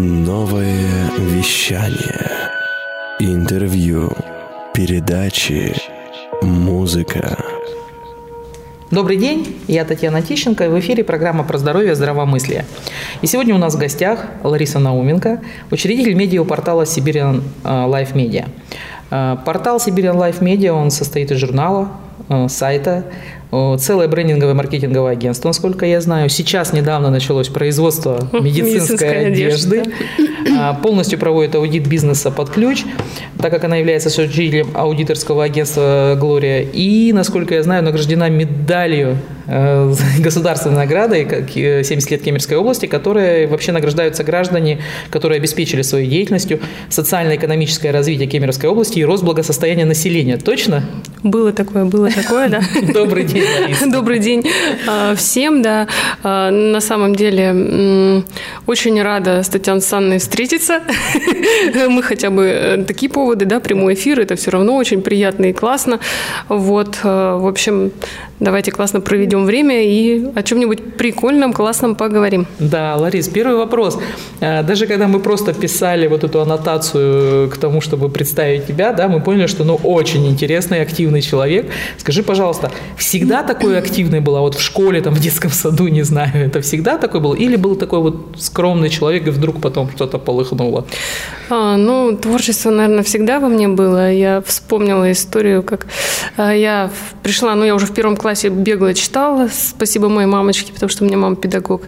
Новое вещание. Интервью. Передачи. Музыка. Добрый день, я Татьяна Тищенко, и в эфире программа про здоровье и здравомыслие. И сегодня у нас в гостях Лариса Науменко, учредитель медиапортала Siberian Life Media. Портал Siberian Life Media, он состоит из журнала, э, сайта, целое брендинговое маркетинговое агентство, насколько я знаю. Сейчас недавно началось производство медицинской, одежды. А, полностью проводит аудит бизнеса под ключ, так как она является соучредителем аудиторского агентства «Глория». И, насколько я знаю, награждена медалью э, государственной наградой 70 лет Кемеровской области, которые вообще награждаются граждане, которые обеспечили своей деятельностью социально-экономическое развитие Кемеровской области и рост благосостояния населения. Точно? Было такое, было такое, да. Добрый день. Добрый день а, всем, да. А, на самом деле очень рада с Татьяной Санной встретиться. Мы хотя бы э, такие поводы, да, прямой эфир, это все равно очень приятно и классно. Вот, э, в общем, давайте классно проведем время и о чем-нибудь прикольном, классном поговорим. Да, Ларис, первый вопрос. А, даже когда мы просто писали вот эту аннотацию к тому, чтобы представить тебя, да, мы поняли, что, ну, очень интересный, активный человек. Скажи, пожалуйста, всегда такой активной была, вот в школе, там, в детском саду, не знаю, это всегда такой был? Или был такой вот скромный человек, и вдруг потом что-то полыхнуло? А, ну, творчество, наверное, всегда во мне было. Я вспомнила историю, как а, я пришла, ну, я уже в первом классе бегло читала, спасибо моей мамочке, потому что у меня мама педагог.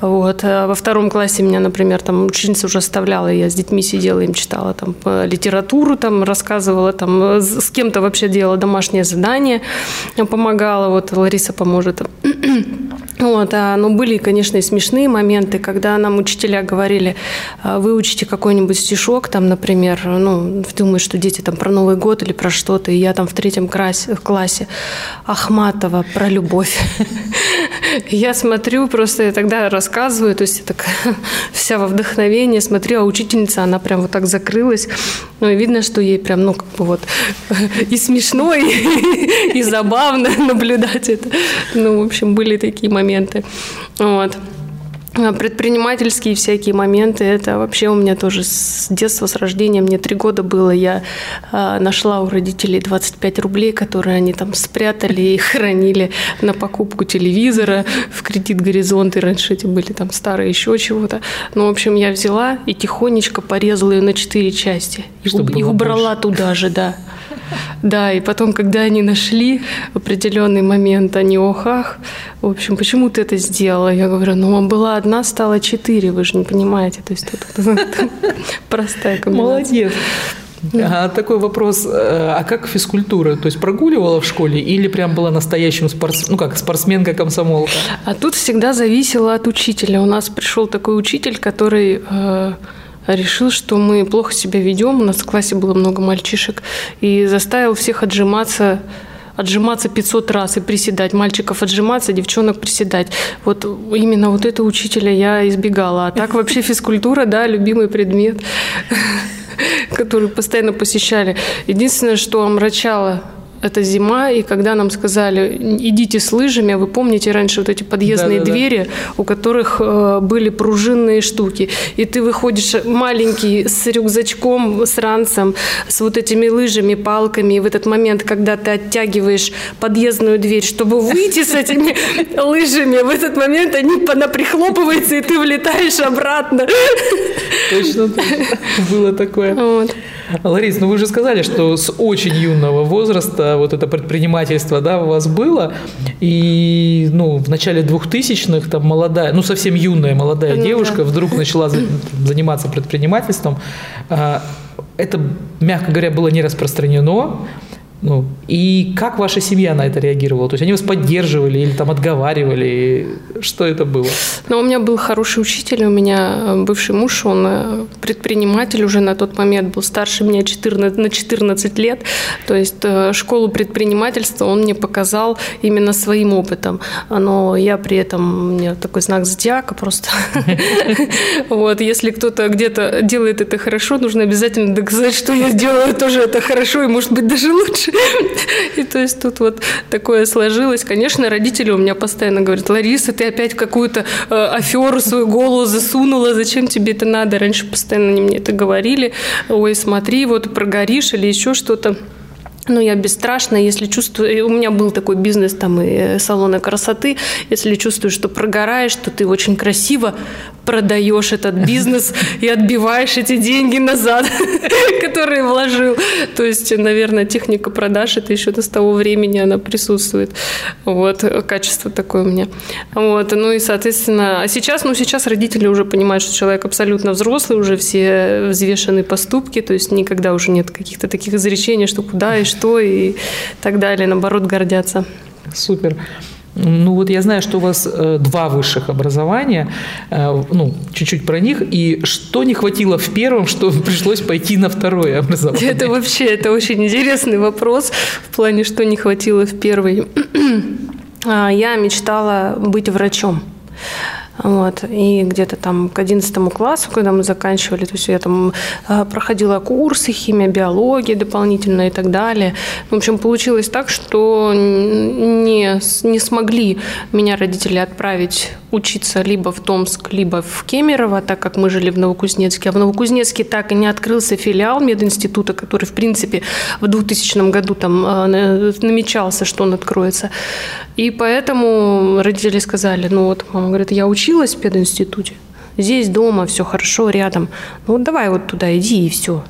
Вот. А во втором классе меня, например, там ученица уже оставляла, я с детьми сидела, им читала там литературу, там рассказывала, там с кем-то вообще делала домашнее задание, помогала вот Лариса поможет. Вот, а, ну, были, конечно, и смешные моменты, когда нам учителя говорили, «А, выучите какой-нибудь стишок, там, например, ну, думаешь, что дети там про Новый год или про что-то, и я там в третьем классе, в классе Ахматова про любовь. Я смотрю, просто я тогда рассказываю, то есть я такая вся во вдохновении смотрю, а учительница, она прям вот так закрылась, ну, и видно, что ей прям, ну, как бы вот и смешно, и забавно наблюдать это. Ну, в общем, были такие моменты. Вот. А предпринимательские всякие моменты, это вообще у меня тоже с детства, с рождения, мне три года было, я э, нашла у родителей 25 рублей, которые они там спрятали и хранили на покупку телевизора в кредит горизонт, и раньше эти были там старые еще чего-то. Ну, в общем, я взяла и тихонечко порезала ее на четыре части и, и убрала больше. туда же, да. Да, и потом, когда они нашли определенный момент, они охах, в общем, почему ты это сделала? Я говорю, ну, была одна, стала четыре, вы же не понимаете. То есть тут простая комбинация. Молодец. А такой вопрос, э, а как физкультура? То есть прогуливала в школе или прям была настоящим спортсмен, ну как спортсменка-комсомолка? А тут всегда зависело от учителя. У нас пришел такой учитель, который э, решил, что мы плохо себя ведем, у нас в классе было много мальчишек, и заставил всех отжиматься отжиматься 500 раз и приседать, мальчиков отжиматься, девчонок приседать. Вот именно вот этого учителя я избегала. А так вообще физкультура, да, любимый предмет, который постоянно посещали. Единственное, что омрачало это зима, и когда нам сказали, идите с лыжами, а вы помните раньше вот эти подъездные да, да, двери, да. у которых э, были пружинные штуки, и ты выходишь маленький с рюкзачком, с ранцем, с вот этими лыжами, палками, и в этот момент, когда ты оттягиваешь подъездную дверь, чтобы выйти с этими лыжами, в этот момент они, она прихлопывается, и ты влетаешь обратно. Точно, было такое. Ларис, ну вы же сказали, что с очень юного возраста вот это предпринимательство, да, у вас было, и, ну, в начале 2000-х там молодая, ну, совсем юная молодая ну, девушка да. вдруг начала заниматься предпринимательством. А, это, мягко говоря, было не распространено. Ну, и как ваша семья на это реагировала? То есть они вас поддерживали или там отговаривали? Что это было? Ну, у меня был хороший учитель, у меня э, бывший муж, он э, предприниматель уже на тот момент был старше меня 14, на 14 лет. То есть э, школу предпринимательства он мне показал именно своим опытом. Но я при этом, у меня такой знак зодиака просто. Вот, если кто-то где-то делает это хорошо, нужно обязательно доказать, что я делаю тоже это хорошо и, может быть, даже лучше. И то есть тут вот такое сложилось. Конечно, родители у меня постоянно говорят, Лариса, ты опять какую-то э, аферу свою голову засунула, зачем тебе это надо? Раньше постоянно они мне это говорили. Ой, смотри, вот прогоришь или еще что-то. Ну, я бесстрашна, если чувствую... У меня был такой бизнес, там, и э, салоны красоты. Если чувствуешь, что прогораешь, то ты очень красиво продаешь этот бизнес и отбиваешь эти деньги назад, которые вложил. То есть, наверное, техника продаж, это еще с того времени она присутствует. Вот, качество такое у меня. Вот, ну и, соответственно, а сейчас, ну, сейчас родители уже понимают, что человек абсолютно взрослый, уже все взвешенные поступки, то есть никогда уже нет каких-то таких изречений, что куда и что и так далее, наоборот, гордятся. Супер. Ну вот я знаю, что у вас э, два высших образования, э, ну чуть-чуть про них, и что не хватило в первом, что пришлось пойти на второе образование? Это вообще, это очень интересный вопрос в плане, что не хватило в первый. А, я мечтала быть врачом. Вот. И где-то там к 11 классу, когда мы заканчивали, то есть я там а, проходила курсы химия, биология дополнительно и так далее. В общем, получилось так, что не, не смогли меня родители отправить учиться либо в Томск, либо в Кемерово, так как мы жили в Новокузнецке. А в Новокузнецке так и не открылся филиал мединститута, который, в принципе, в 2000 году там а, намечался, что он откроется. И поэтому родители сказали, ну вот, мама говорит, я училась в пединституте, здесь дома, все хорошо, рядом. Ну вот давай вот туда иди и все.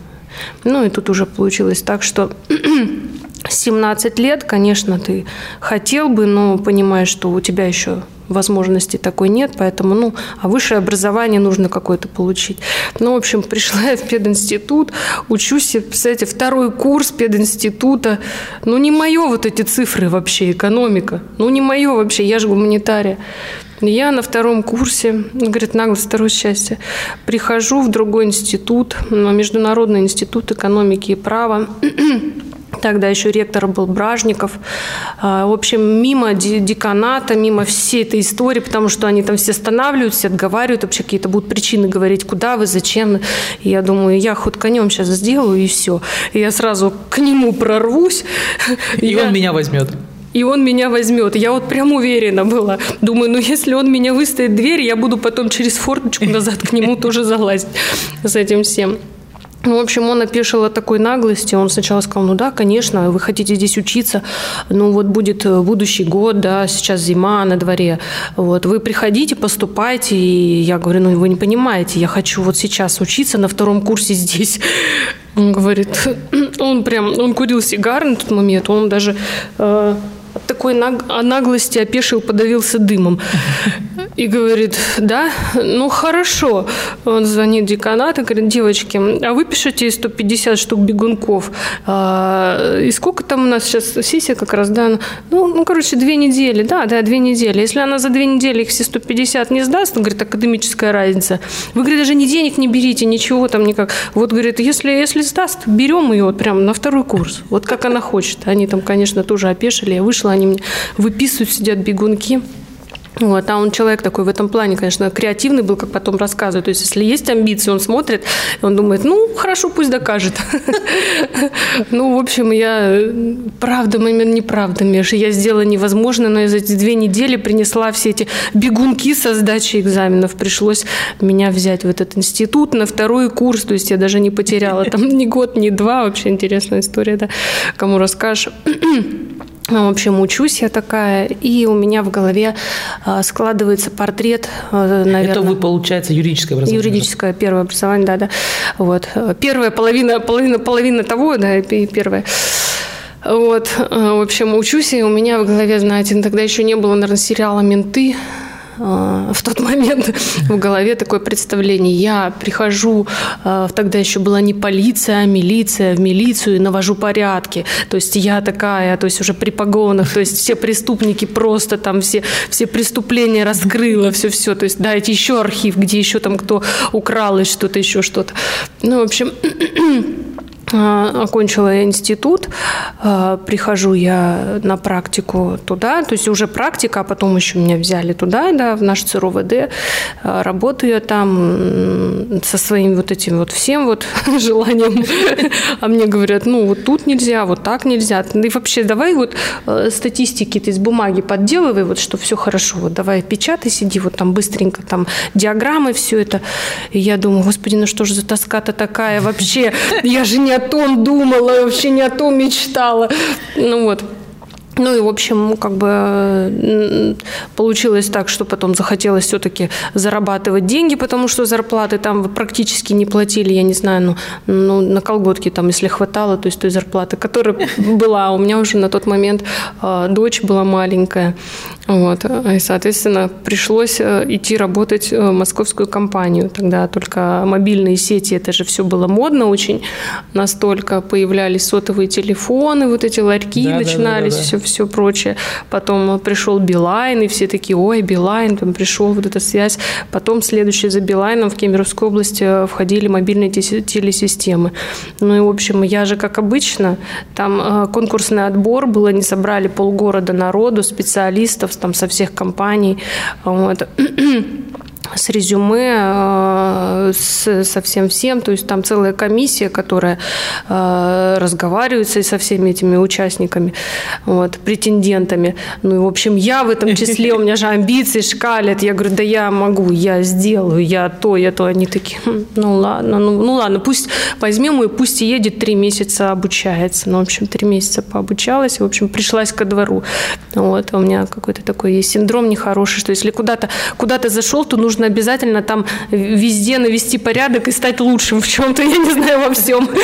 Ну и тут уже получилось так, что 17 лет, конечно, ты хотел бы, но понимаешь, что у тебя еще возможности такой нет, поэтому, ну, а высшее образование нужно какое-то получить. Ну, в общем, пришла я в пединститут, учусь, представляете, второй курс пединститута. Ну, не мое вот эти цифры вообще, экономика. Ну, не мое вообще, я же гуманитария. Я на втором курсе, говорит, наглость, второе счастье, прихожу в другой институт, Международный институт экономики и права. Тогда еще ректор был Бражников. А, в общем, мимо деканата, мимо всей этой истории, потому что они там все останавливаются, отговаривают, вообще какие-то будут причины говорить, куда вы, зачем. И я думаю, я хоть конем сейчас сделаю, и все. И я сразу к нему прорвусь. И я... он меня возьмет и он меня возьмет. Я вот прям уверена была. Думаю, ну если он меня выстоит дверь, я буду потом через форточку назад к нему тоже залазить с этим всем. Ну, в общем, он опешил от такой наглости. Он сначала сказал, ну да, конечно, вы хотите здесь учиться, ну вот будет э, будущий год, да, сейчас зима на дворе. Вот, вы приходите, поступайте. И я говорю, ну вы не понимаете, я хочу вот сейчас учиться на втором курсе здесь. Он говорит, он прям, он курил сигары на тот момент, он даже э, от такой наглости опешил, подавился дымом. И говорит, да, ну хорошо. Он звонит деканату, говорит, девочки, а вы пишете 150 штук бегунков. А, и сколько там у нас сейчас сессия как раз, да? Ну, ну, короче, две недели, да, да, две недели. Если она за две недели их все 150 не сдаст, он говорит, академическая разница. Вы, говорит, даже ни денег не берите, ничего там никак. Вот, говорит, если, если сдаст, берем ее вот прям на второй курс. Вот как она хочет. Они там, конечно, тоже опешили. Я вышла, они мне выписывают, сидят бегунки. Вот, а он человек такой в этом плане, конечно, креативный был, как потом рассказывает. То есть, если есть амбиции, он смотрит, он думает, ну, хорошо, пусть докажет. Ну, в общем, я правдами, неправдами. Я сделала невозможно, но за эти две недели принесла все эти бегунки со сдачи экзаменов. Пришлось меня взять в этот институт на второй курс. То есть, я даже не потеряла там ни год, ни два. Вообще интересная история, да. Кому расскажешь. В общем, учусь я такая, и у меня в голове а, складывается портрет, а, наверное. Это вы, получается, юридическое образование? Юридическое первое образование, да, да. Вот. Первая половина, половина, половина того, да, и первая. Вот, в общем, учусь, и у меня в голове, знаете, тогда еще не было, наверное, сериала «Менты», а, в тот момент в голове такое представление. Я прихожу, а, тогда еще была не полиция, а милиция, в милицию и навожу порядки. То есть я такая, то есть уже при погонах, то есть все преступники просто там все, все преступления раскрыла, все-все. То есть дайте еще архив, где еще там кто украл и что-то еще, что-то. Ну, в общем, окончила я институт, а, прихожу я на практику туда, то есть уже практика, а потом еще меня взяли туда, да, в наш ЦРУВД, а, работаю я там со своим вот этим вот всем вот желанием, а мне говорят, ну вот тут нельзя, вот так нельзя, и вообще давай вот э, статистики ты из бумаги подделывай, вот что все хорошо, вот давай печатай, сиди вот там быстренько, там диаграммы, все это, и я думаю, господи, ну что же за тоска-то такая вообще, я же не о том думала, вообще не о том мечтала. Ну вот. Ну и, в общем, как бы получилось так, что потом захотелось все-таки зарабатывать деньги, потому что зарплаты там практически не платили, я не знаю, ну, ну на колготки там, если хватало, то есть той зарплаты, которая была. У меня уже на тот момент э, дочь была маленькая. Вот. И, соответственно, пришлось э, идти работать в московскую компанию. Тогда только мобильные сети, это же все было модно очень. Настолько появлялись сотовые телефоны, вот эти ларьки да, начинались, да, да, да. все все прочее. Потом пришел Билайн, и все такие, ой, Билайн, там пришел вот эта связь. Потом следующий за Билайном в Кемеровской области э, входили мобильные телесистемы. Ну и, в общем, я же, как обычно, там э, конкурсный отбор было, не собрали полгорода народу, специалистов там со всех компаний. Вот с резюме, э, со всем всем, то есть там целая комиссия, которая э, разговаривает со всеми этими участниками, вот, претендентами. Ну и, в общем, я в этом числе, у меня же амбиции шкалят, я говорю, да я могу, я сделаю, я то, я то. Они такие, хм, ну ладно, ну, ну ладно, пусть возьмем и пусть и едет три месяца обучается. Ну, в общем, три месяца пообучалась, в общем, пришлась ко двору. Вот, у меня какой-то такой есть синдром нехороший, что если куда-то куда зашел, то нужно нужно обязательно там везде навести порядок и стать лучшим в чем-то, я не знаю, во всем.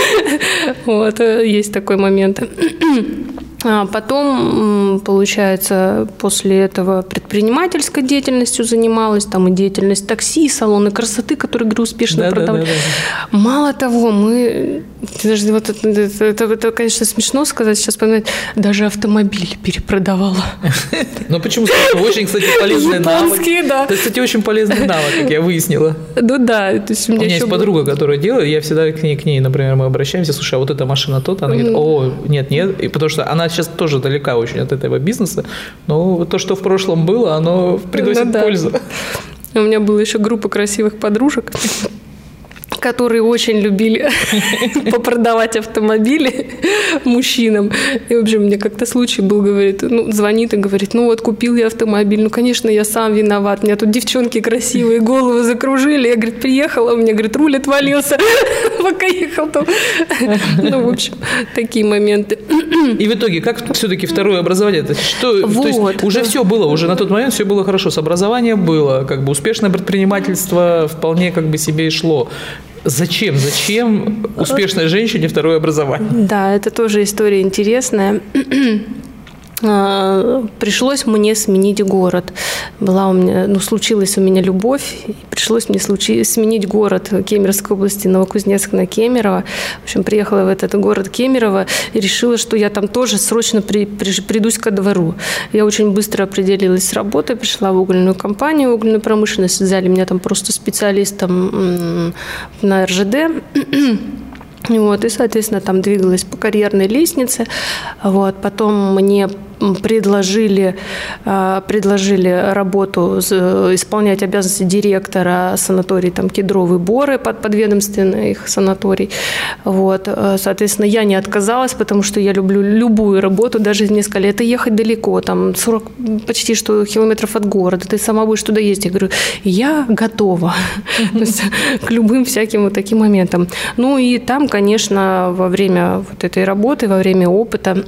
Вот, э, есть такой момент. А потом, получается, после этого предпринимательской деятельностью занималась, там и деятельность такси, салоны красоты, которые, говорю, успешно да, продавали. Да, да, да. Мало того, мы, даже вот это, это, это, это, конечно, смешно сказать, сейчас вспоминать, даже автомобили перепродавала. Ну почему? Очень, кстати, полезный навык. да. Это, кстати, очень полезный навык, как я выяснила. Ну да. То есть у меня есть подруга, которая делает, я всегда к ней, к ней, например, мы обращаемся, слушай, а вот эта машина тот, она говорит, о, нет, нет, потому что она сейчас тоже далека очень от этого бизнеса, но то, что в прошлом было, оно приносит ну, да. пользу. У меня была еще группа красивых подружек, которые очень любили попродавать автомобили мужчинам. И, в общем, мне как-то случай был, говорит, ну, звонит и говорит, ну вот купил я автомобиль, ну, конечно, я сам виноват, меня тут девчонки красивые голову закружили, я, говорит, приехала, у меня, говорит, руль отвалился, пока ехал там. Ну, в общем, такие моменты. И в итоге, как все-таки второе образование? Это что? Вот, То есть уже все было, уже на тот момент все было хорошо, с образованием было, как бы успешное предпринимательство вполне как бы себе и шло. Зачем? Зачем успешной женщине второе образование? Да, это тоже история интересная. А, пришлось мне сменить город. Была у меня, ну, случилась у меня любовь, и пришлось мне случи, сменить город Кемеровской области, Новокузнецк на Кемерово. В общем, приехала в этот город Кемерово и решила, что я там тоже срочно при, при, придусь ко двору. Я очень быстро определилась с работой, пришла в угольную компанию, угольную промышленность, взяли меня там просто специалистом на РЖД. Вот, и, соответственно, там двигалась по карьерной лестнице. Вот, потом мне предложили, а, предложили работу, исполнять обязанности директора санатория там Кедровый Боры, под подведомственный их санаторий. Вот. А, соответственно, я не отказалась, потому что я люблю любую работу, даже если мне сказали, это ехать далеко, там 40 почти что километров от города, ты сама будешь туда ездить. Я говорю, я готова к любым всяким вот таким моментам. Ну и там, конечно, во время вот этой работы, во время опыта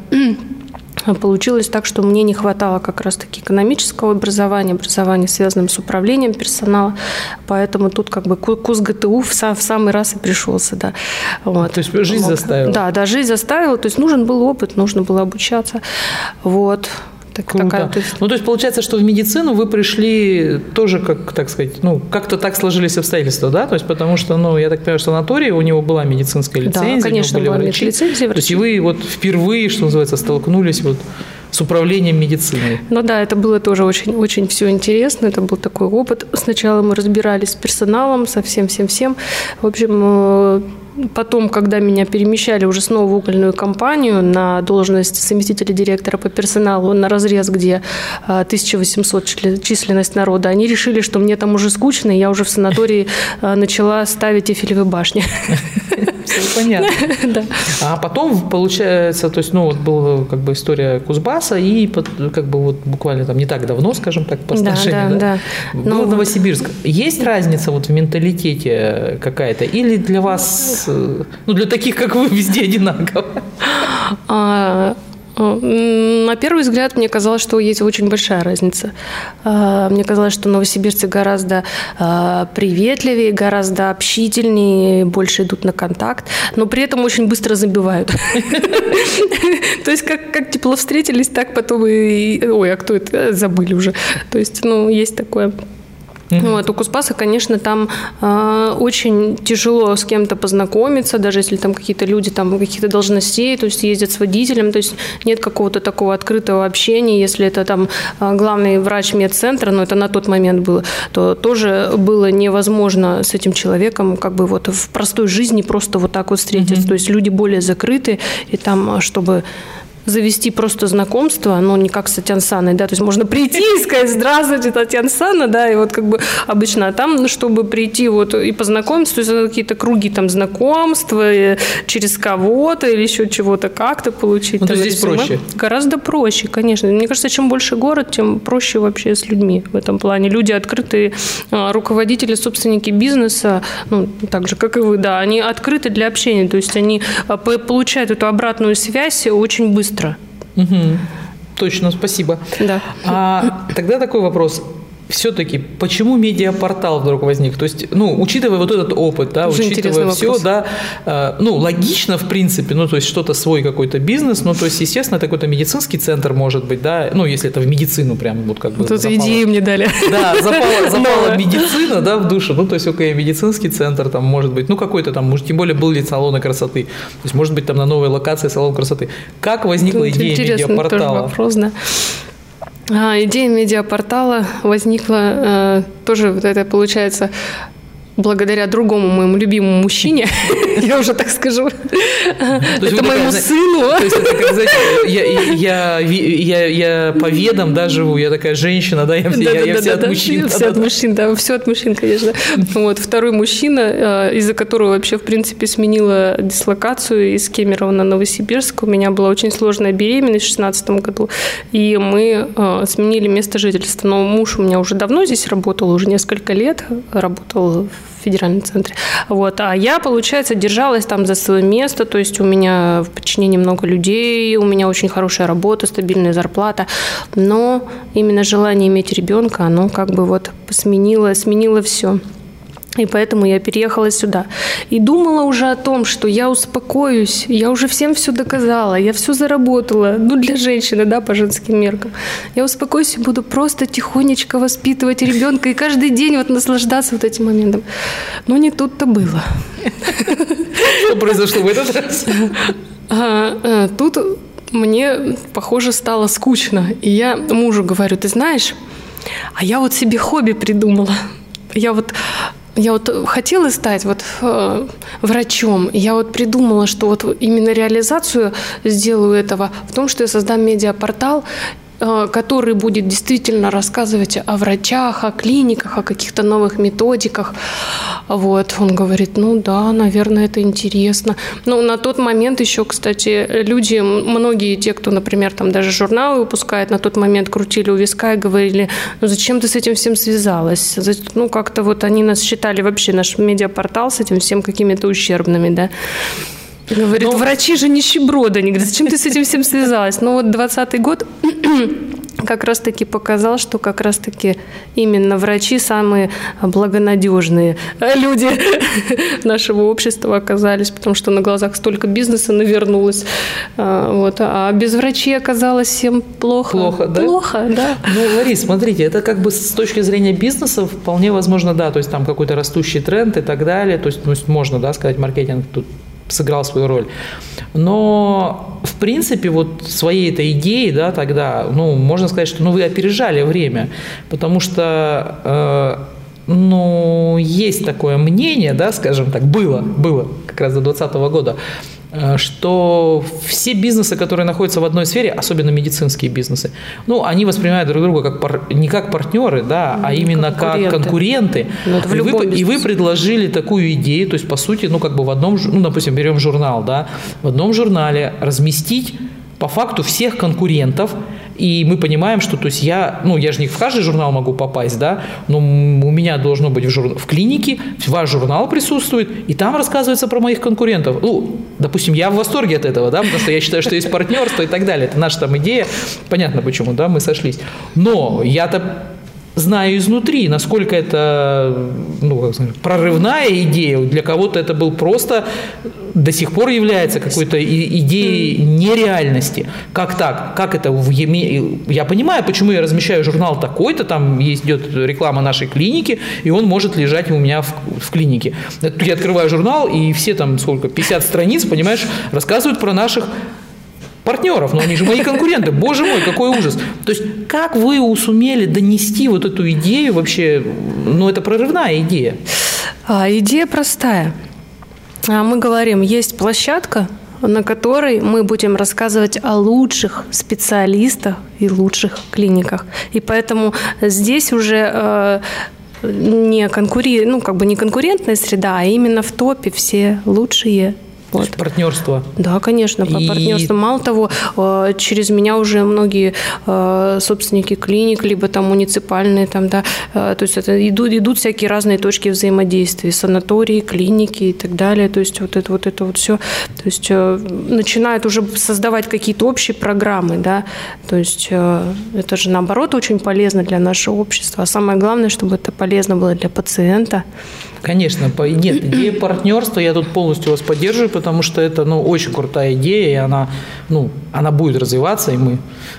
Получилось так, что мне не хватало как раз-таки экономического образования, образования, связанного с управлением персонала, поэтому тут как бы курс ГТУ в, сам, в самый раз и пришелся, да. Вот. То есть жизнь заставила? Да, да, жизнь заставила, то есть нужен был опыт, нужно было обучаться, вот. Так, Круто. Такая, то есть... Ну, то есть получается, что в медицину вы пришли тоже, как, так сказать, ну, как-то так сложились обстоятельства, да? То есть потому что, ну, я так понимаю, что санатории у него была медицинская лицензия, да, конечно, у него были была врачи. лицензия врачи. То есть и вы вот впервые, что называется, столкнулись вот с управлением медициной. Ну да, это было тоже очень, очень все интересно. Это был такой опыт. Сначала мы разбирались с персоналом, со всем-всем-всем. В общем, э, Потом, когда меня перемещали уже снова в угольную компанию на должность заместителя директора по персоналу на разрез, где 1800 а, численность народа, они решили, что мне там уже скучно, и я уже в санатории а, начала ставить эфелевые башни. Все понятно. Да. А потом, получается, то есть, ну, вот была как бы история Кузбасса, и как бы вот буквально там не так давно, скажем так, по старшине, да? да, да. Был ну, Новосибирск. Есть разница вот в менталитете какая-то? Или для вас Э, ну, для таких, как вы, везде одинаково? На первый взгляд мне казалось, что есть очень большая разница. А, мне казалось, что новосибирцы гораздо а, приветливее, гораздо общительнее, больше идут на контакт, но при этом очень быстро забивают. То есть как, как тепло встретились, так потом и... Ой, а кто это? Забыли уже. То есть, ну, есть такое. Mm-hmm. Вот, у Куспаса, конечно, там э, очень тяжело с кем-то познакомиться, даже если там какие-то люди там каких-то должностей, то есть ездят с водителем, то есть нет какого-то такого открытого общения, если это там э, главный врач медцентра, но это на тот момент было, то тоже было невозможно с этим человеком как бы вот в простой жизни просто вот так вот встретиться. Mm-hmm. То есть люди более закрыты, и там, чтобы завести просто знакомство, но не как с Татьяной Саной, да, то есть можно прийти и сказать «Здравствуйте, Татьяна Сана», да, и вот как бы обычно а там, чтобы прийти вот и познакомиться, то есть какие-то круги там знакомства через кого-то или еще чего-то как-то получить. Ну, то здесь проще? Гораздо проще, конечно. Мне кажется, чем больше город, тем проще вообще с людьми в этом плане. Люди открытые, а, руководители, собственники бизнеса, ну, так же, как и вы, да, они открыты для общения, то есть они а, получают эту обратную связь очень быстро быстро. Угу. Точно, спасибо. Да. А, тогда такой вопрос все-таки почему медиапортал вдруг возник? То есть, ну, учитывая вот этот опыт, да, Уже учитывая все, вопрос. да, э, ну, логично, в принципе, ну, то есть что-то свой какой-то бизнес, ну, то есть, естественно, это какой-то медицинский центр может быть, да, ну, если это в медицину прям вот как бы Тут запало. идеи мне дали. Да, запала, запала медицина, да, в душу, ну, то есть, окей, медицинский центр там может быть, ну, какой-то там, может, тем более был ли салоны красоты, то есть, может быть, там на новой локации салон красоты. Как возникла Тут идея медиапортала? Тоже вопрос, да. А, идея медиапортала возникла э, тоже вот это получается благодаря другому моему любимому мужчине, я уже так скажу, это моему сыну. То есть это как, знаете, я по ведам, да, живу, я такая женщина, да, я все от мужчин. Все от мужчин, да, все от мужчин, конечно. Вот, второй мужчина, э, из-за которого вообще, в принципе, сменила дислокацию из Кемерово на Новосибирск. У меня была очень сложная беременность в 2016 году, и мы э, сменили место жительства. Но муж у меня уже давно здесь работал, уже несколько лет работал в федеральном центре. Вот. А я, получается, держалась там за свое место, то есть у меня в подчинении много людей, у меня очень хорошая работа, стабильная зарплата, но именно желание иметь ребенка, оно как бы вот сменило, сменило все. И поэтому я переехала сюда. И думала уже о том, что я успокоюсь, я уже всем все доказала, я все заработала, ну, для женщины, да, по женским меркам. Я успокоюсь и буду просто тихонечко воспитывать ребенка и каждый день вот наслаждаться вот этим моментом. Но не тут-то было. Что произошло в этот раз? А, а, тут мне, похоже, стало скучно. И я мужу говорю, ты знаешь, а я вот себе хобби придумала. Я вот я вот хотела стать вот э, врачом. Я вот придумала, что вот именно реализацию сделаю этого в том, что я создам медиапортал Э, который будет действительно рассказывать о врачах, о клиниках, о каких-то новых методиках. Вот. Он говорит, ну да, наверное, это интересно. Ну, на тот момент еще, кстати, люди, многие те, кто, например, там даже журналы выпускает, на тот момент крутили у виска и говорили, ну зачем ты с этим всем связалась? Ну, как-то вот они нас считали вообще, наш медиапортал с этим всем какими-то ущербными, да. Говорит, Но... Ну, врачи же нищеброды. Они говорят, зачем ты с этим всем связалась? Ну вот 20 год как раз-таки показал, что как раз-таки именно врачи самые благонадежные люди нашего общества оказались, потому что на глазах столько бизнеса навернулось. А, вот. А без врачей оказалось всем плохо. Плохо, да? Плохо, да. Ну, Ларис, смотрите, это как бы с точки зрения бизнеса вполне возможно, да, то есть там какой-то растущий тренд и так далее, то есть, ну, можно, да, сказать, маркетинг тут сыграл свою роль. Но, в принципе, вот своей этой идеей, да, тогда, ну, можно сказать, что ну, вы опережали время, потому что э, ну, есть такое мнение, да, скажем так, было, было как раз до 2020 года, что все бизнесы, которые находятся в одной сфере, особенно медицинские бизнесы, ну, они воспринимают друг друга как пар, не как партнеры, да, а именно как конкуренты. Ну, и, вы, и вы предложили такую идею, то есть, по сути, ну, как бы в одном, ну, допустим, берем журнал, да, в одном журнале разместить по факту всех конкурентов, и мы понимаем, что, то есть я, ну, я же не в каждый журнал могу попасть, да, но у меня должно быть в, жур... в клинике, ваш журнал присутствует, и там рассказывается про моих конкурентов. Ну, допустим, я в восторге от этого, да, потому что я считаю, что есть партнерство и так далее. Это наша там идея, понятно почему, да, мы сошлись. Но я-то знаю изнутри, насколько это ну, как сказать, прорывная идея. Для кого-то это был просто до сих пор является какой-то идеей нереальности. Как так? Как это? В Я понимаю, почему я размещаю журнал такой-то, там идет реклама нашей клиники, и он может лежать у меня в, в клинике. Я открываю журнал, и все там сколько, 50 страниц, понимаешь, рассказывают про наших партнеров, но они же мои конкуренты. Боже мой, какой ужас. То есть как вы сумели донести вот эту идею вообще, ну это прорывная идея. А, идея простая. А, мы говорим, есть площадка, на которой мы будем рассказывать о лучших специалистах и лучших клиниках. И поэтому здесь уже э, не конкури... ну, как бы не конкурентная среда, а именно в топе все лучшие вот. партнерство. Да, конечно, и... партнерству. Мало того, э, через меня уже многие э, собственники клиник, либо там муниципальные, там, да, э, то есть это идут, идут всякие разные точки взаимодействия, санатории, клиники и так далее. То есть вот это вот это вот все. То есть начинают уже создавать какие-то общие программы, да. То есть это же наоборот очень полезно для нашего общества. А самое главное, чтобы это полезно было для пациента. Конечно, нет, идея партнерства, я тут полностью вас поддерживаю, потому что это ну, очень крутая идея, и она, ну, она будет развиваться, и мы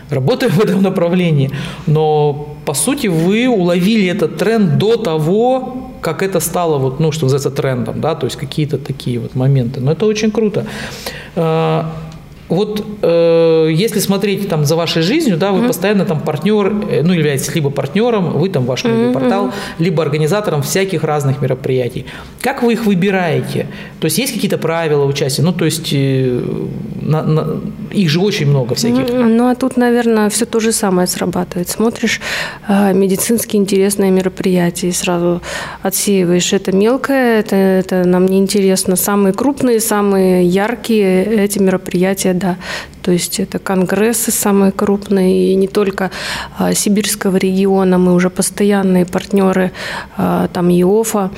работаем в этом направлении. Но, по сути, вы уловили этот тренд до того, как это стало, вот, ну, что называется, трендом, да, то есть какие-то такие вот моменты. Но это очень круто. Вот э, если смотреть там за вашей жизнью, да, вы mm-hmm. постоянно там партнер, э, ну, являетесь либо партнером, вы там ваш mm-hmm. портал, либо организатором всяких разных мероприятий. Как вы их выбираете? То есть есть какие-то правила участия? Ну, то есть э, на, на, их же очень много всяких. Ну, а тут, наверное, все то же самое срабатывает. Смотришь э, медицински интересное мероприятие и сразу отсеиваешь. Это мелкое, это, это нам не интересно. Самые крупные, самые яркие эти мероприятия kad То есть это конгрессы самые крупные, и не только а, сибирского региона, мы уже постоянные партнеры а, там ИОФа.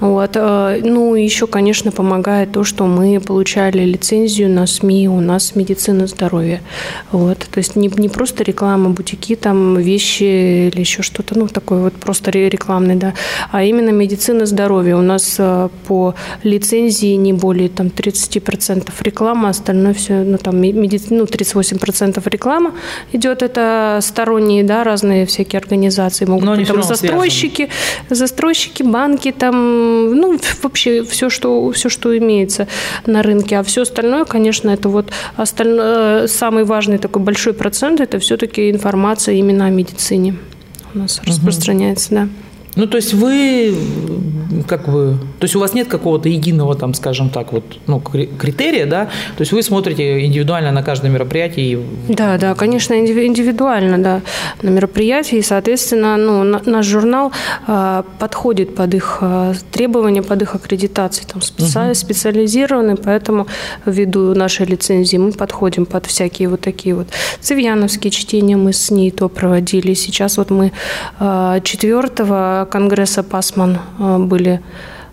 Вот. А, ну, еще, конечно, помогает то, что мы получали лицензию на СМИ, у нас медицина здоровья. Вот. То есть не, не просто реклама бутики, там вещи или еще что-то, ну, такое вот просто рекламный, да, а именно медицина здоровья. У нас по лицензии не более там 30% реклама, остальное все, ну, там медицина ну, 38% реклама идет, это сторонние, да, разные всякие организации, могут Но быть там застройщики, связаны. застройщики, банки, там, ну, вообще все что, все, что имеется на рынке, а все остальное, конечно, это вот остальное, самый важный такой большой процент, это все-таки информация именно о медицине у нас угу. распространяется, да. Ну, то есть вы, как бы, то есть у вас нет какого-то единого, там, скажем так, вот, ну, критерия, да? То есть вы смотрите индивидуально на каждое мероприятие? Да, да, конечно, индивидуально, да, на мероприятии, и, соответственно, ну, наш журнал а, подходит под их а, требования, под их аккредитации, там, специ... угу. специализированный, поэтому ввиду нашей лицензии мы подходим под всякие вот такие вот цивьяновские чтения мы с ней то проводили. Сейчас вот мы а, 4 конгресса Пасман э, были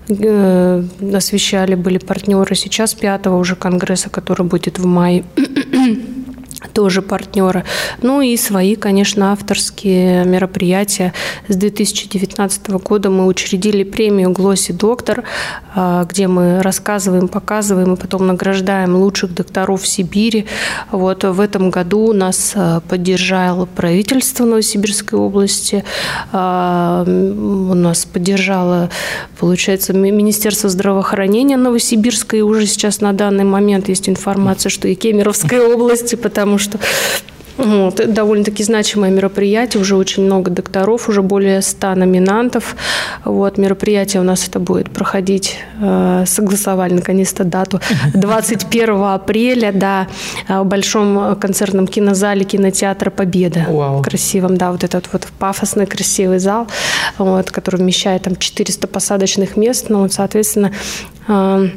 э, освещали, были партнеры. Сейчас пятого уже конгресса, который будет в мае тоже партнеры. Ну и свои, конечно, авторские мероприятия. С 2019 года мы учредили премию «Глосси доктор», а, где мы рассказываем, показываем и потом награждаем лучших докторов Сибири. Вот в этом году нас а, поддержало правительство Новосибирской области, а, у нас поддержало, получается, Министерство здравоохранения Новосибирской, и уже сейчас на данный момент есть информация, что и Кемеровской области, потому потому что вот, довольно-таки значимое мероприятие, уже очень много докторов, уже более 100 номинантов. Вот, мероприятие у нас это будет проходить, э, согласовали наконец-то дату, 21 апреля, да, в Большом концертном кинозале кинотеатра «Победа». Вау. Красивом, да, вот этот вот пафосный красивый зал, вот, который вмещает там 400 посадочных мест, ну, вот, соответственно, э,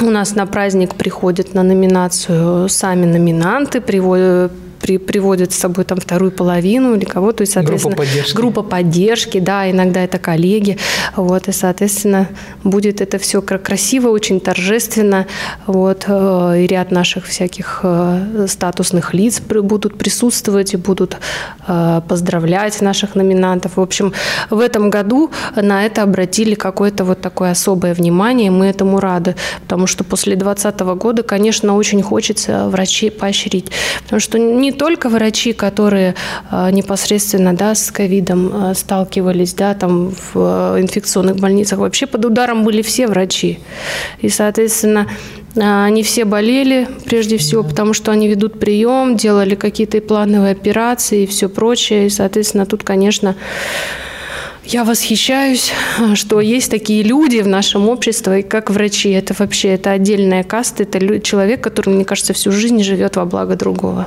у нас на праздник приходят на номинацию сами номинанты, приводят при, приводят с собой там вторую половину или кого, то есть, соответственно, группа поддержки. группа поддержки, да, иногда это коллеги, вот, и, соответственно, будет это все красиво, очень торжественно, вот, э, и ряд наших всяких э, статусных лиц будут присутствовать и будут э, поздравлять наших номинантов. В общем, в этом году на это обратили какое-то вот такое особое внимание, и мы этому рады, потому что после 2020 года, конечно, очень хочется врачей поощрить, потому что не только врачи, которые э, непосредственно да, с ковидом э, сталкивались да, там в э, инфекционных больницах, вообще под ударом были все врачи. И, соответственно, они все болели, прежде всего, потому что они ведут прием, делали какие-то плановые операции и все прочее. И, соответственно, тут, конечно, я восхищаюсь, что есть такие люди в нашем обществе, как врачи. Это вообще это отдельная каста, это человек, который, мне кажется, всю жизнь живет во благо другого.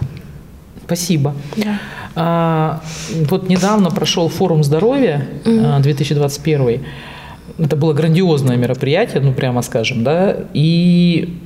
Спасибо. Да. А, вот недавно прошел форум здоровья 2021. А, Это было грандиозное мероприятие, ну прямо скажем, да, и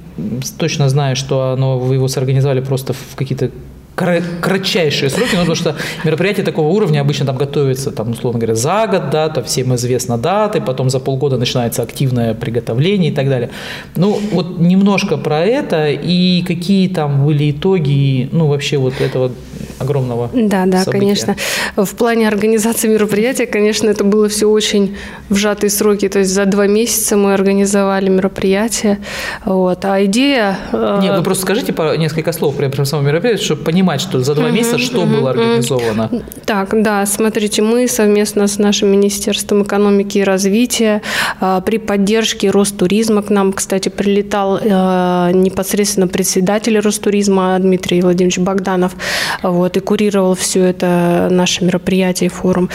точно знаю, что оно, вы его сорганизовали просто в какие-то кратчайшие сроки, ну, потому что мероприятие такого уровня обычно там готовится, там, условно говоря, за год, да, то всем известно даты, потом за полгода начинается активное приготовление и так далее. Ну, вот немножко про это и какие там были итоги, ну, вообще вот этого огромного Да, да, события. конечно. В плане организации мероприятия, конечно, это было все очень в сжатые сроки, то есть за два месяца мы организовали мероприятие, вот, а идея... Э, Нет, ну просто скажите несколько слов прямо про само мероприятие, чтобы понимать, понимать, что за два угу, месяца что угу, было организовано? Так, да, смотрите, мы совместно с нашим Министерством экономики и развития а, при поддержке Ростуризма к нам, кстати, прилетал а, непосредственно председатель Ростуризма Дмитрий Владимирович Богданов, вот, и курировал все это наше мероприятие и форум.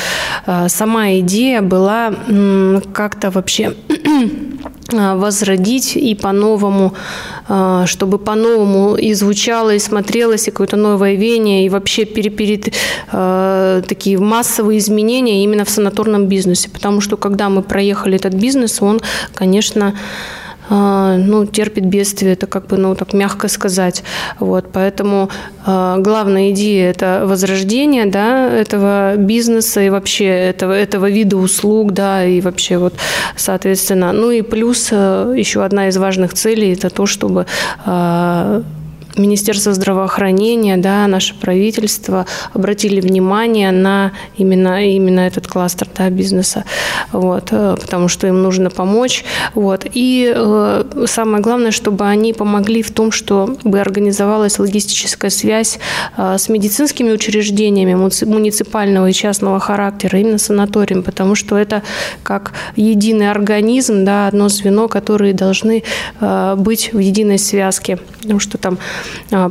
А, сама идея была как-то вообще возродить и по-новому, чтобы по-новому и звучало, и смотрелось, и какое-то новое веяние и вообще перед, э, такие массовые изменения именно в санаторном бизнесе. Потому что когда мы проехали этот бизнес, он, конечно, э, ну, терпит бедствие, это как бы, ну, так мягко сказать. Вот, поэтому э, главная идея – это возрождение, да, этого бизнеса и вообще этого, этого вида услуг, да, и вообще вот, соответственно, ну и плюс э, еще одна из важных целей – это то, чтобы э, Министерство здравоохранения, да, наше правительство обратили внимание на именно, именно этот кластер да, бизнеса, вот, э, потому что им нужно помочь. Вот. И э, самое главное, чтобы они помогли в том, чтобы организовалась логистическая связь э, с медицинскими учреждениями муниципального и частного характера, именно санаторием, потому что это как единый организм, да, одно звено, которые должны э, быть в единой связке, потому что там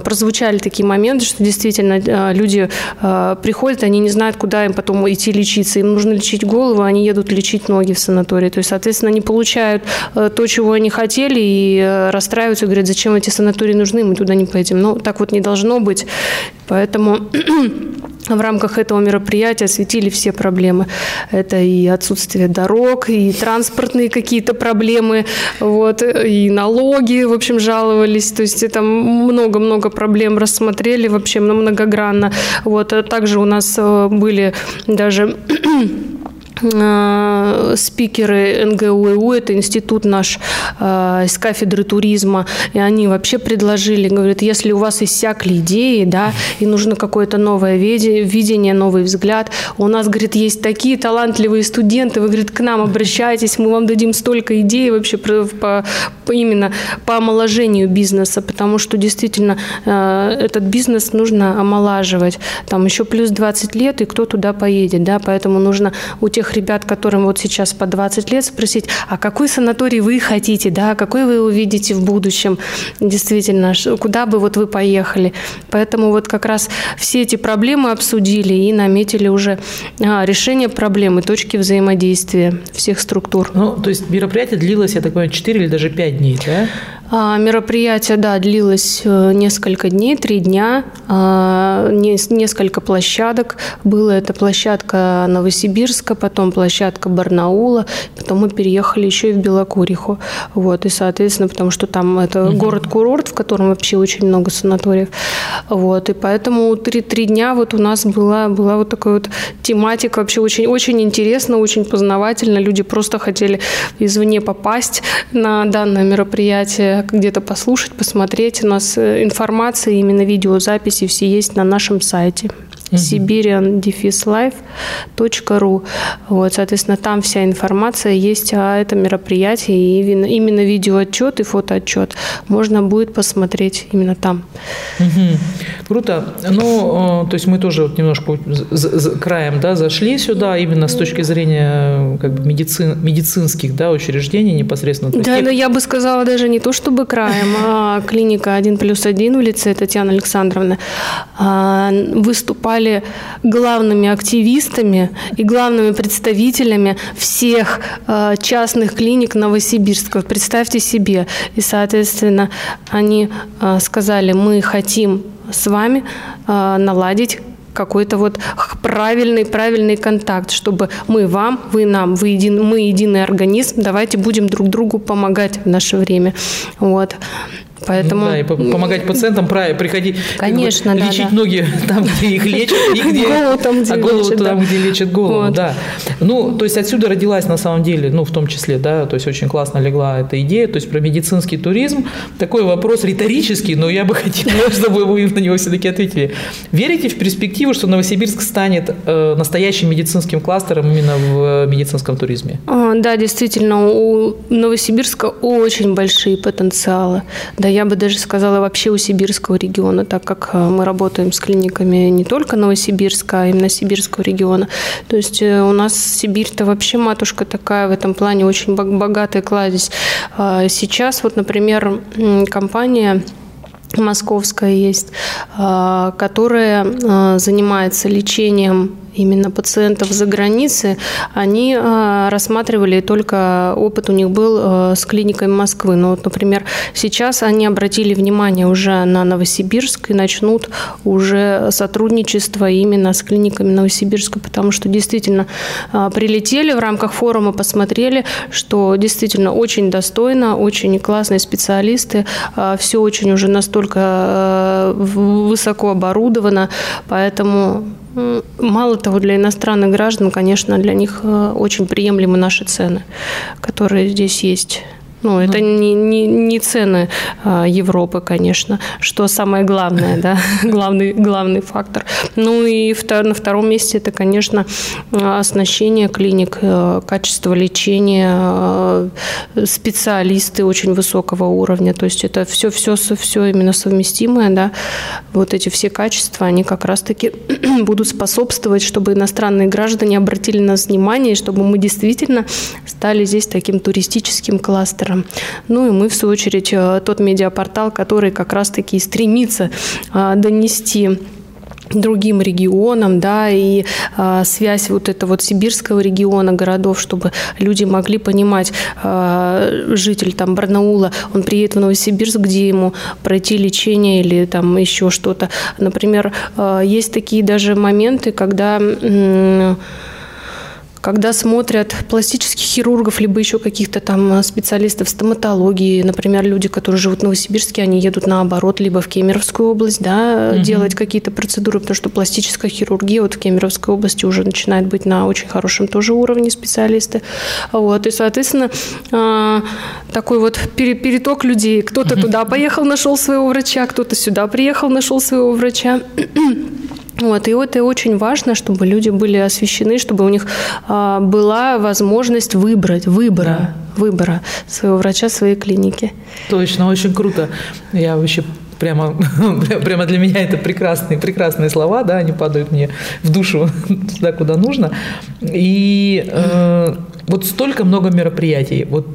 прозвучали такие моменты, что действительно а, люди а, приходят, они не знают, куда им потом идти лечиться. Им нужно лечить голову, они едут лечить ноги в санатории. То есть, соответственно, они получают то, чего они хотели, и расстраиваются, говорят, зачем эти санатории нужны, мы туда не поедем. Ну, так вот не должно быть. Поэтому в рамках этого мероприятия осветили все проблемы. Это и отсутствие дорог, и транспортные какие-то проблемы, вот, и налоги, в общем, жаловались. То есть это много-много проблем рассмотрели вообще многогранно. Вот. А также у нас э, были даже спикеры НГУ, это институт наш э, из кафедры туризма, и они вообще предложили, говорят, если у вас иссякли идеи, да, и нужно какое-то новое видение, новый взгляд, у нас, говорит, есть такие талантливые студенты, вы, говорит, к нам обращайтесь, мы вам дадим столько идей вообще по, по, именно по омоложению бизнеса, потому что действительно э, этот бизнес нужно омолаживать, там еще плюс 20 лет, и кто туда поедет, да, поэтому нужно у тех тех ребят, которым вот сейчас по 20 лет, спросить, а какой санаторий вы хотите, да, какой вы увидите в будущем, действительно, куда бы вот вы поехали. Поэтому вот как раз все эти проблемы обсудили и наметили уже а, решение проблемы, точки взаимодействия всех структур. Ну, то есть мероприятие длилось, я так понимаю, 4 или даже 5 дней, да? А, мероприятие, да, длилось э, несколько дней, три дня, а, несколько площадок. Было это площадка Новосибирска, потом площадка Барнаула, потом мы переехали еще и в Белокуриху. Вот, и, соответственно, потому что там это угу. город-курорт, в котором вообще очень много санаториев. Вот, и поэтому три, три дня вот у нас была, была вот такая вот тематика вообще очень, очень интересно, очень познавательно. Люди просто хотели извне попасть на данное мероприятие где-то послушать, посмотреть. У нас э, информация, именно видеозаписи все есть на нашем сайте siberian-life.ru. Вот, соответственно, там вся информация есть о этом мероприятии, и именно видеоотчет и фотоотчет можно будет посмотреть именно там. Угу. Круто. Ну, э, то есть мы тоже вот немножко краем да, зашли сюда, именно с точки зрения как бы, медицин, медицинских да, учреждений непосредственно. Да, тех... но я бы сказала даже не то чтобы краем, а клиника 1 плюс 1 в лице Татьяны Александровны а, выступали стали главными активистами и главными представителями всех э, частных клиник Новосибирска. Представьте себе. И, соответственно, они э, сказали, мы хотим с вами э, наладить какой-то вот правильный, правильный контакт, чтобы мы вам, вы нам, вы един, мы единый организм, давайте будем друг другу помогать в наше время. Вот. Поэтому... Да, и помогать пациентам правильно приходить. Конечно, как бы, да, лечить да. ноги там, где их лечат, и где, голову там, где а голову лечат, там, да. где лечат голову. Вот. Да. Ну, то есть отсюда родилась на самом деле, ну, в том числе, да, то есть очень классно легла эта идея, то есть про медицинский туризм. Такой вопрос риторический, но я бы хотела, чтобы вы на него все-таки ответили. Верите в перспективу, что Новосибирск станет э, настоящим медицинским кластером именно в медицинском туризме? А, да, действительно, у Новосибирска очень большие потенциалы. Да, я бы даже сказала вообще у сибирского региона, так как э, мы работаем с клиниками не только Новосибирска, а именно сибирского региона. То есть э, у нас Сибирь-то вообще матушка такая в этом плане очень богатая кладезь. А сейчас вот, например, компания московская есть, а, которая занимается лечением именно пациентов за границей, они э, рассматривали только опыт у них был э, с клиникой Москвы. Но вот, например, сейчас они обратили внимание уже на Новосибирск и начнут уже сотрудничество именно с клиниками Новосибирска, потому что действительно э, прилетели в рамках форума, посмотрели, что действительно очень достойно, очень классные специалисты, все очень уже настолько высоко оборудовано, поэтому Мало того, для иностранных граждан, конечно, для них э, очень приемлемы наши цены, которые здесь есть. Ну, это не, не, не цены а, Европы, конечно, что самое главное, да, главный, главный фактор. Ну и втор, на втором месте это, конечно, оснащение клиник, э, качество лечения, э, специалисты очень высокого уровня. То есть это все, все, все именно совместимое, да. Вот эти все качества, они как раз-таки будут способствовать, чтобы иностранные граждане обратили на нас внимание, чтобы мы действительно стали здесь таким туристическим кластером партнером. Ну и мы, в свою очередь, э, тот медиапортал, который как раз-таки стремится э, донести другим регионам, да, и э, связь вот этого вот сибирского региона, городов, чтобы люди могли понимать, э, житель там Барнаула, он приедет в Новосибирск, где ему пройти лечение или там еще что-то. Например, э, есть такие даже моменты, когда э, когда смотрят пластических хирургов, либо еще каких-то там специалистов стоматологии, например, люди, которые живут в Новосибирске, они едут наоборот, либо в Кемеровскую область, да, угу. делать какие-то процедуры, потому что пластическая хирургия вот в Кемеровской области уже начинает быть на очень хорошем тоже уровне специалисты. Вот, и, соответственно, а, такой вот переток людей. Кто-то туда поехал, нашел своего врача, кто-то сюда приехал, нашел своего врача. Вот, и это очень важно, чтобы люди были освещены, чтобы у них а, была возможность выбрать, выбора, да. выбора своего врача, своей клиники. Точно, очень круто. Я вообще прямо, прямо для меня это прекрасные, прекрасные слова, да, они падают мне в душу туда, куда нужно. И э, вот столько много мероприятий. Вот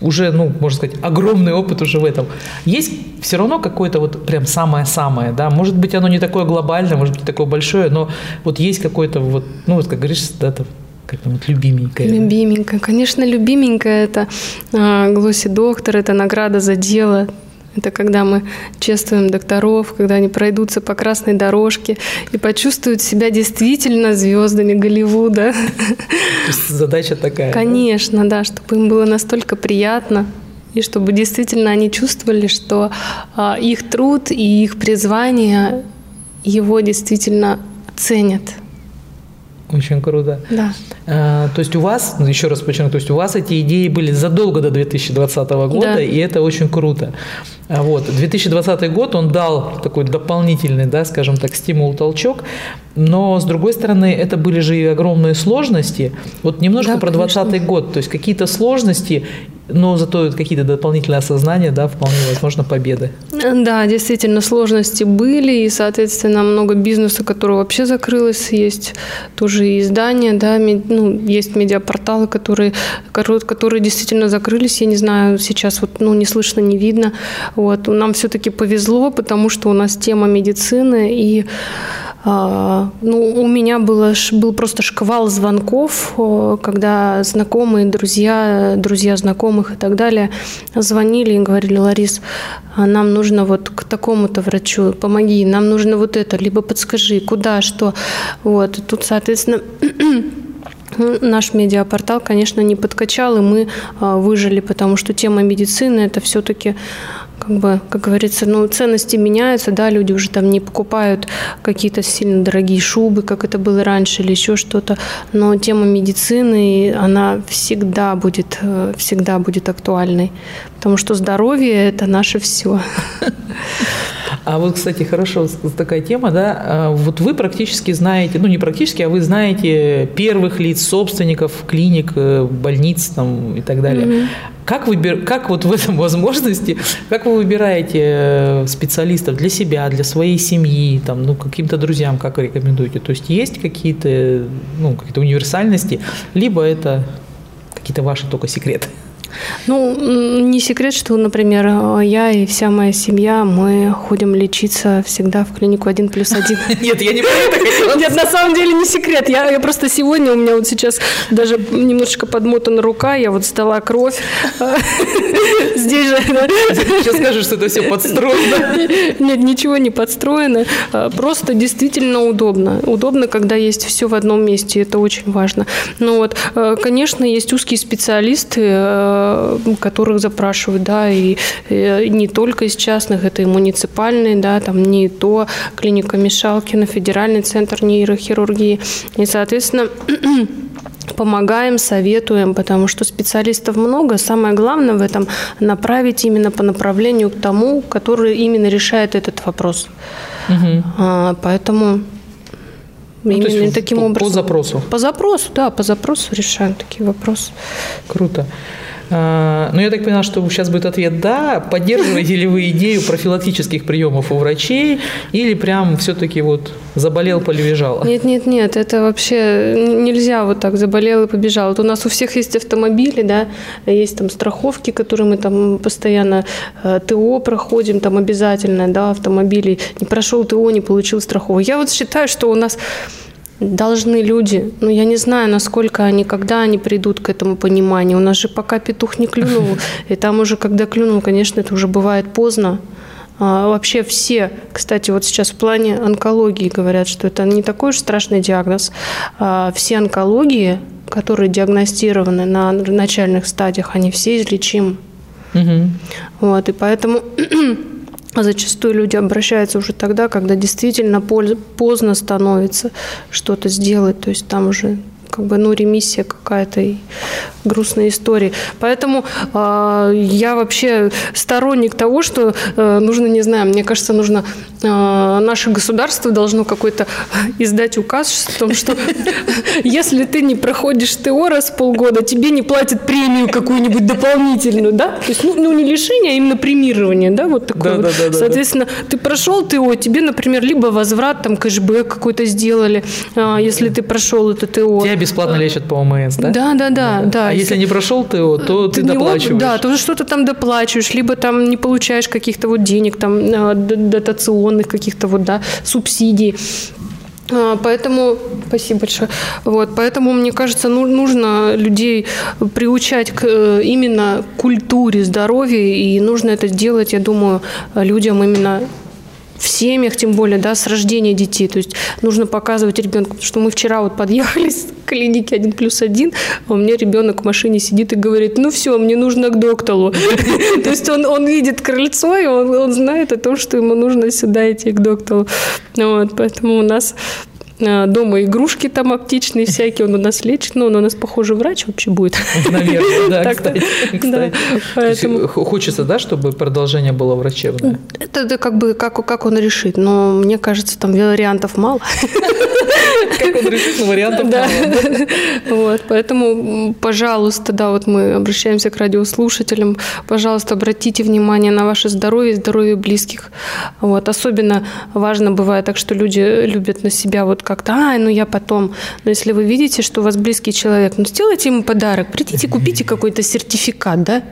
уже, ну, можно сказать, огромный опыт уже в этом. Есть все равно какое-то вот прям самое-самое, да, может быть, оно не такое глобальное, может быть, не такое большое, но вот есть какое-то вот, ну, вот как говоришь, да, там, как там, вот любименькая. Любименькая, конечно, любименькая это а, Глоси Доктор, это награда за дело, это когда мы чествуем докторов, когда они пройдутся по красной дорожке и почувствуют себя действительно звездами Голливуда. То есть задача такая. Конечно, да? да, чтобы им было настолько приятно, и чтобы действительно они чувствовали, что а, их труд и их призвание его действительно ценят. Очень круто. Да. А, то есть у вас, ну, еще раз подчеркну, то есть у вас эти идеи были задолго до 2020 года, да. и это очень круто. А вот. 2020 год, он дал такой дополнительный, да, скажем так, стимул, толчок, но, с другой стороны, это были же и огромные сложности. Вот немножко да, про 2020 год, то есть какие-то сложности, но зато какие-то дополнительные осознания, да, вполне возможно, победы. Да, действительно, сложности были, и, соответственно, много бизнеса, который вообще закрылось, есть тоже и издания, да, ну, есть медиапорталы, которые, которые действительно закрылись, я не знаю, сейчас вот, ну, не слышно, не видно, вот. Нам все-таки повезло, потому что у нас тема медицины, и а, ну, у меня было, был просто шквал звонков, когда знакомые, друзья, друзья знакомых и так далее звонили и говорили, Ларис, а нам нужно вот к такому-то врачу, помоги, нам нужно вот это, либо подскажи, куда, что. Вот. Тут, соответственно, Наш медиапортал, конечно, не подкачал, и мы а, выжили, потому что тема медицины – это все-таки как бы, как говорится, ну, ценности меняются, да, люди уже там не покупают какие-то сильно дорогие шубы, как это было раньше, или еще что-то, но тема медицины, она всегда будет, э, всегда будет актуальной, потому что здоровье – это наше все. А вот, кстати, хорошо, такая тема, да, а вот вы практически знаете, ну не практически, а вы знаете первых лиц, собственников клиник, э, больниц там и так далее. Mm-hmm. Как, выбир... как вот в этом возможности, как вы выбираете э, специалистов для себя, для своей семьи, там, ну, каким-то друзьям, как рекомендуете? То есть есть какие-то, ну, какие-то универсальности, либо это какие-то ваши только секреты? Ну, не секрет, что, например, я и вся моя семья, мы ходим лечиться всегда в клинику 1 плюс 1. Нет, я не про. Нет, на самом деле не секрет. Я, я просто сегодня, у меня вот сейчас даже немножечко подмотана рука, я вот сдала кровь. Здесь же... Сейчас скажешь, что это все подстроено. Нет, ничего не подстроено. А, просто действительно удобно. Удобно, когда есть все в одном месте. Это очень важно. Ну вот, а, конечно, есть узкие специалисты, Э, которых запрашивают, да, и, и не только из частных, это и муниципальные, да, там не то клиника Мишалкина, федеральный центр нейрохирургии. И, соответственно, помогаем, советуем, потому что специалистов много. Самое главное в этом направить именно по направлению к тому, который именно решает этот вопрос. Угу. А, поэтому ну, именно таким по, образом. По запросу. По запросу, да, по запросу решаем такие вопросы. Круто. А, ну, я так поняла, что сейчас будет ответ «да». Поддерживаете ли вы идею профилактических приемов у врачей или прям все-таки вот заболел, полежал? Нет, нет, нет, это вообще нельзя вот так заболел и побежал. Вот у нас у всех есть автомобили, да, есть там страховки, которые мы там постоянно э, ТО проходим, там обязательно, да, автомобили. Не прошел ТО, не получил страховку. Я вот считаю, что у нас должны люди, ну я не знаю, насколько они, когда они придут к этому пониманию. У нас же пока петух не клюнул, и там уже, когда клюнул, конечно, это уже бывает поздно. А, вообще все, кстати, вот сейчас в плане онкологии говорят, что это не такой уж страшный диагноз. А, все онкологии которые диагностированы на начальных стадиях, они все излечимы. Мгм. Вот, и поэтому зачастую люди обращаются уже тогда, когда действительно поздно становится что-то сделать, то есть там уже как бы, ну, ремиссия какая-то и грустные истории. Поэтому а, я вообще сторонник того, что э, нужно, не знаю, мне кажется, нужно а, наше государство должно какой-то издать указ о том, что если ты не проходишь ТО раз в полгода, тебе не платят премию какую-нибудь дополнительную, да? То есть, ну, ну, не лишение, а именно премирование, да, вот такое. вот. Да-да-да-да-да. Соответственно, ты прошел ТО, тебе, например, либо возврат, там, кэшбэк какой-то сделали, а, если ты прошел это ТО. Тебя бесплатно лечат по ОМС, да? Да, да, да, да. А если не прошел ТО, то ты доплачиваешь. Да, то что-то там доплачиваешь, либо там не получаешь каких-то вот денег, там э, дотационных каких-то вот, да, субсидий. А, Поэтому, спасибо большое. Вот, поэтому, мне кажется, ну- нужно людей приучать к э, именно культуре здоровья, и нужно это делать, я думаю, людям именно в семьях, тем более, да, с рождения детей. То есть нужно показывать ребенку, потому что мы вчера вот подъехали с клиники 1 плюс 1, а у меня ребенок в машине сидит и говорит, ну все, мне нужно к доктору. То есть он, он видит крыльцо, и он, он знает о том, что ему нужно сюда идти к доктору. Вот, поэтому у нас дома игрушки там оптичные всякие, он у нас лечит, но он у нас, похоже, врач вообще будет. Наверное, да, Так-то, кстати. да, поэтому- х- Хочется, да, чтобы продолжение было врачебное? Это, это как бы как, как он решит, но мне кажется, там вариантов мало. Как он решит, но вариантов Да. мало. Вот, поэтому, пожалуйста, да, вот мы обращаемся к радиослушателям, пожалуйста, обратите внимание на ваше здоровье и здоровье близких. Вот, особенно важно бывает так, что люди любят на себя вот как-то, а, ну я потом. Но если вы видите, что у вас близкий человек, ну сделайте ему подарок, придите, купите какой-то сертификат, да?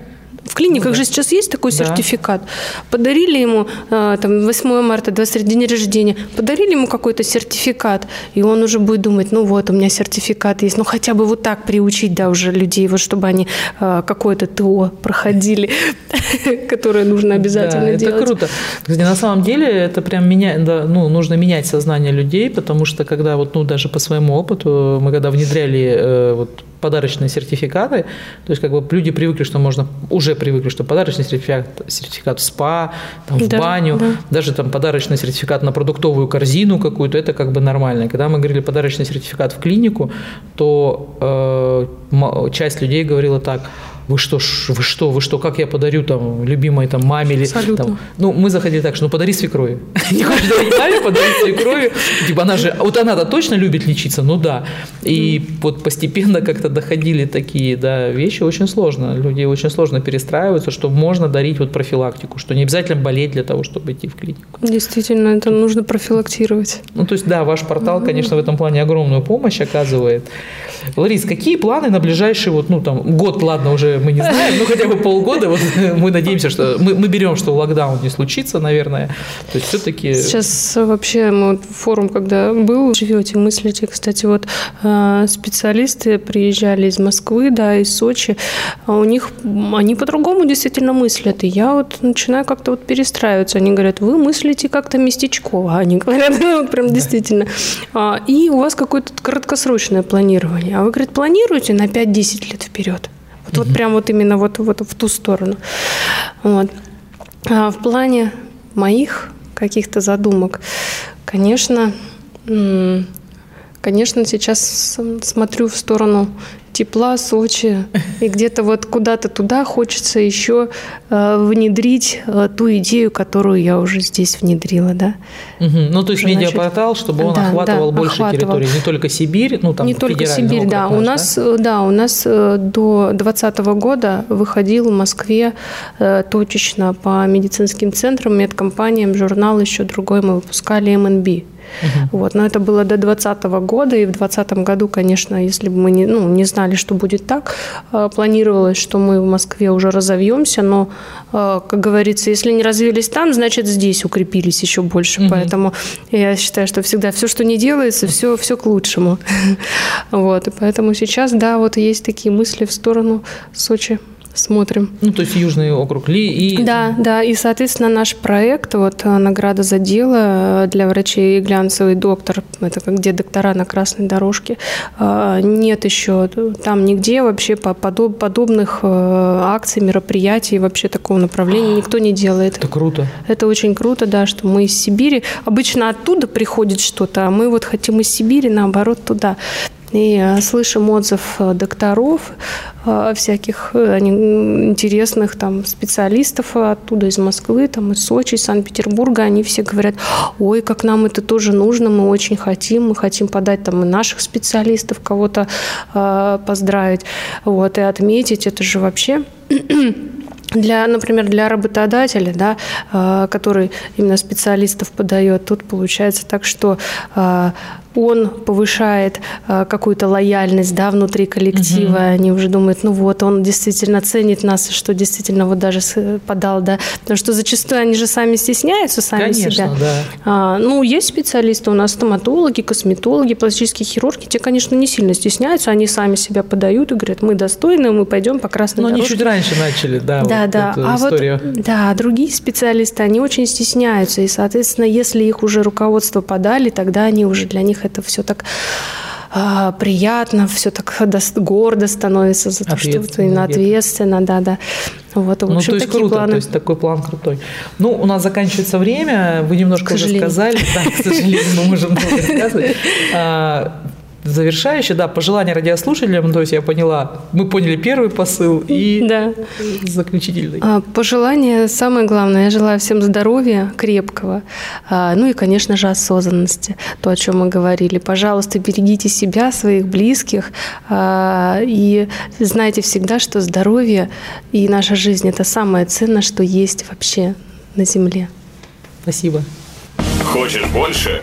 В клиниках же сейчас есть такой Ну Да. сертификат. Подарили ему э, там 8 марта, 23 день рождения, подарили ему какой-то сертификат, и он уже будет думать, ну вот, у меня сертификат есть. Ну хотя бы вот так приучить, да, уже людей, вот чтобы они э, какое-то ТО проходили, которое нужно обязательно да, делать. Это круто. На самом деле это прям меня, да, ну, нужно менять сознание людей, потому что когда вот, ну, даже по своему опыту, мы когда внедряли э, вот подарочные сертификаты, то есть как бы люди привыкли, что можно, уже привыкли, что подарочный сертификат, сертификат в спа, там, в Да, баню, да. даже там подарочный сертификат на продуктовую корзину какую-то, это как бы нормально. Когда мы говорили подарочный сертификат в клинику, то э, часть людей говорила так, вы что, вы что, вы что, как я подарю там любимой там маме или Абсолютно. там, ну мы заходили так, что ну подари свекрови, не хочешь дарить маме, подари свекрови, типа она же, вот она-то точно любит лечиться, ну да, и вот постепенно как-то доходили такие, да, вещи очень сложно, люди очень сложно перестраиваются, что можно дарить вот профилактику, что не обязательно болеть для того, чтобы идти в клинику. Действительно, это нужно профилактировать. Ну, то есть, да, ваш портал, конечно, в этом плане огромную помощь оказывает. Ларис, какие планы на ближайший, вот, ну, там, год, ладно, уже мы не знаем, ну, хотя бы полгода, вот, мы надеемся, что, мы, мы берем, что локдаун не случится, наверное, то есть, все-таки... Сейчас вообще мы вот форум, когда был, живете, мыслите, кстати, вот э, специалисты приезжали из Москвы, да, из Сочи, а у них они по-другому действительно мыслят, и я вот начинаю как-то вот перестраиваться. Они говорят, вы мыслите как-то местечково, они говорят, ну, вот прям действительно. А, и у вас какое-то краткосрочное планирование, а вы, говорит, планируете на 5-10 лет вперед. Вот, вот прям вот именно вот, вот в ту сторону. Вот. А в плане моих каких-то задумок, конечно, конечно, сейчас смотрю в сторону тепла Сочи, и где-то вот куда-то туда хочется еще э, внедрить э, ту идею, которую я уже здесь внедрила, да. Мгм. Ну, то есть, Уже медиапортал, чтобы он Да, охватывал да, больше охватывал. территорий, не только Сибирь, ну, там, не только Сибирь, округ да. У наш, нас, э, да, у нас э, до 2020 года выходил в Москве э, точечно по медицинским центрам, медкомпаниям журнал еще другой мы выпускали МНБ. Вот, но это было до 2020 года, и в 2020 году, конечно, если бы мы не, ну, не знали, что будет так, э, планировалось, что мы в Москве уже разовьемся, но, э, как говорится, если не развились там, значит здесь укрепились еще больше. Мгм. Поэтому я считаю, что всегда все, что не делается, все, все к лучшему. Вот, и поэтому сейчас, да, вот есть такие мысли в сторону Сочи смотрим. Ну, то есть Южный округ Ли и... Да, да, и, соответственно, наш проект, вот э, награда за дело для врачей и глянцевый доктор, это как где доктора на красной дорожке, нет еще там нигде вообще подоб, подобных акций, мероприятий, вообще такого направления никто не делает. Это круто. Это очень круто, да, что мы из Сибири, обычно оттуда приходит что-то, а мы вот хотим из Сибири, наоборот, туда. И э, слышим отзыв э, докторов, э, всяких интересных там специалистов оттуда, из Москвы, там, из Сочи, из Санкт-Петербурга. Они все говорят, ой, как нам это тоже нужно, мы очень хотим, мы хотим подать там и наших специалистов, кого-то поздравить, вот, и отметить. Это же вообще для, например, для работодателя, да, который именно специалистов подает, тут получается так, что он повышает э, какую-то лояльность да, внутри коллектива. Угу. Они уже думают, ну вот, он действительно ценит нас, что действительно вот даже подал, да. Потому что зачастую они же сами стесняются, сами Конечно, себя. Да. А, ну, есть специалисты у нас, стоматологи, косметологи, пластические хирурги. Те, конечно, не сильно стесняются, они сами себя подают и говорят, мы достойны, мы пойдем по красной Но дорожке. они чуть раньше начали, да, да, вот да. эту а историю. Вот, да, другие специалисты, они очень стесняются. И, соответственно, если их уже руководство подали, тогда они уже для них это все так а, приятно, все так гордо становится за то, что ты именно ответственно, да, да. Вот, в ну, общем, то есть такие круто, планы. то есть такой план крутой. Ну, у нас заканчивается время, вы немножко уже сказали, да, к сожалению, мы можем много рассказывать. Завершающее, да, пожелание радиослушателям, то есть я поняла, мы поняли первый посыл и да. заключительный. А, пожелание самое главное, я желаю всем здоровья крепкого, а, ну и, конечно же, осознанности, то, о чем мы говорили. Пожалуйста, берегите себя, своих близких а, и знайте всегда, что здоровье и наша жизнь – это самое ценное, что есть вообще на Земле. Спасибо. Хочешь больше?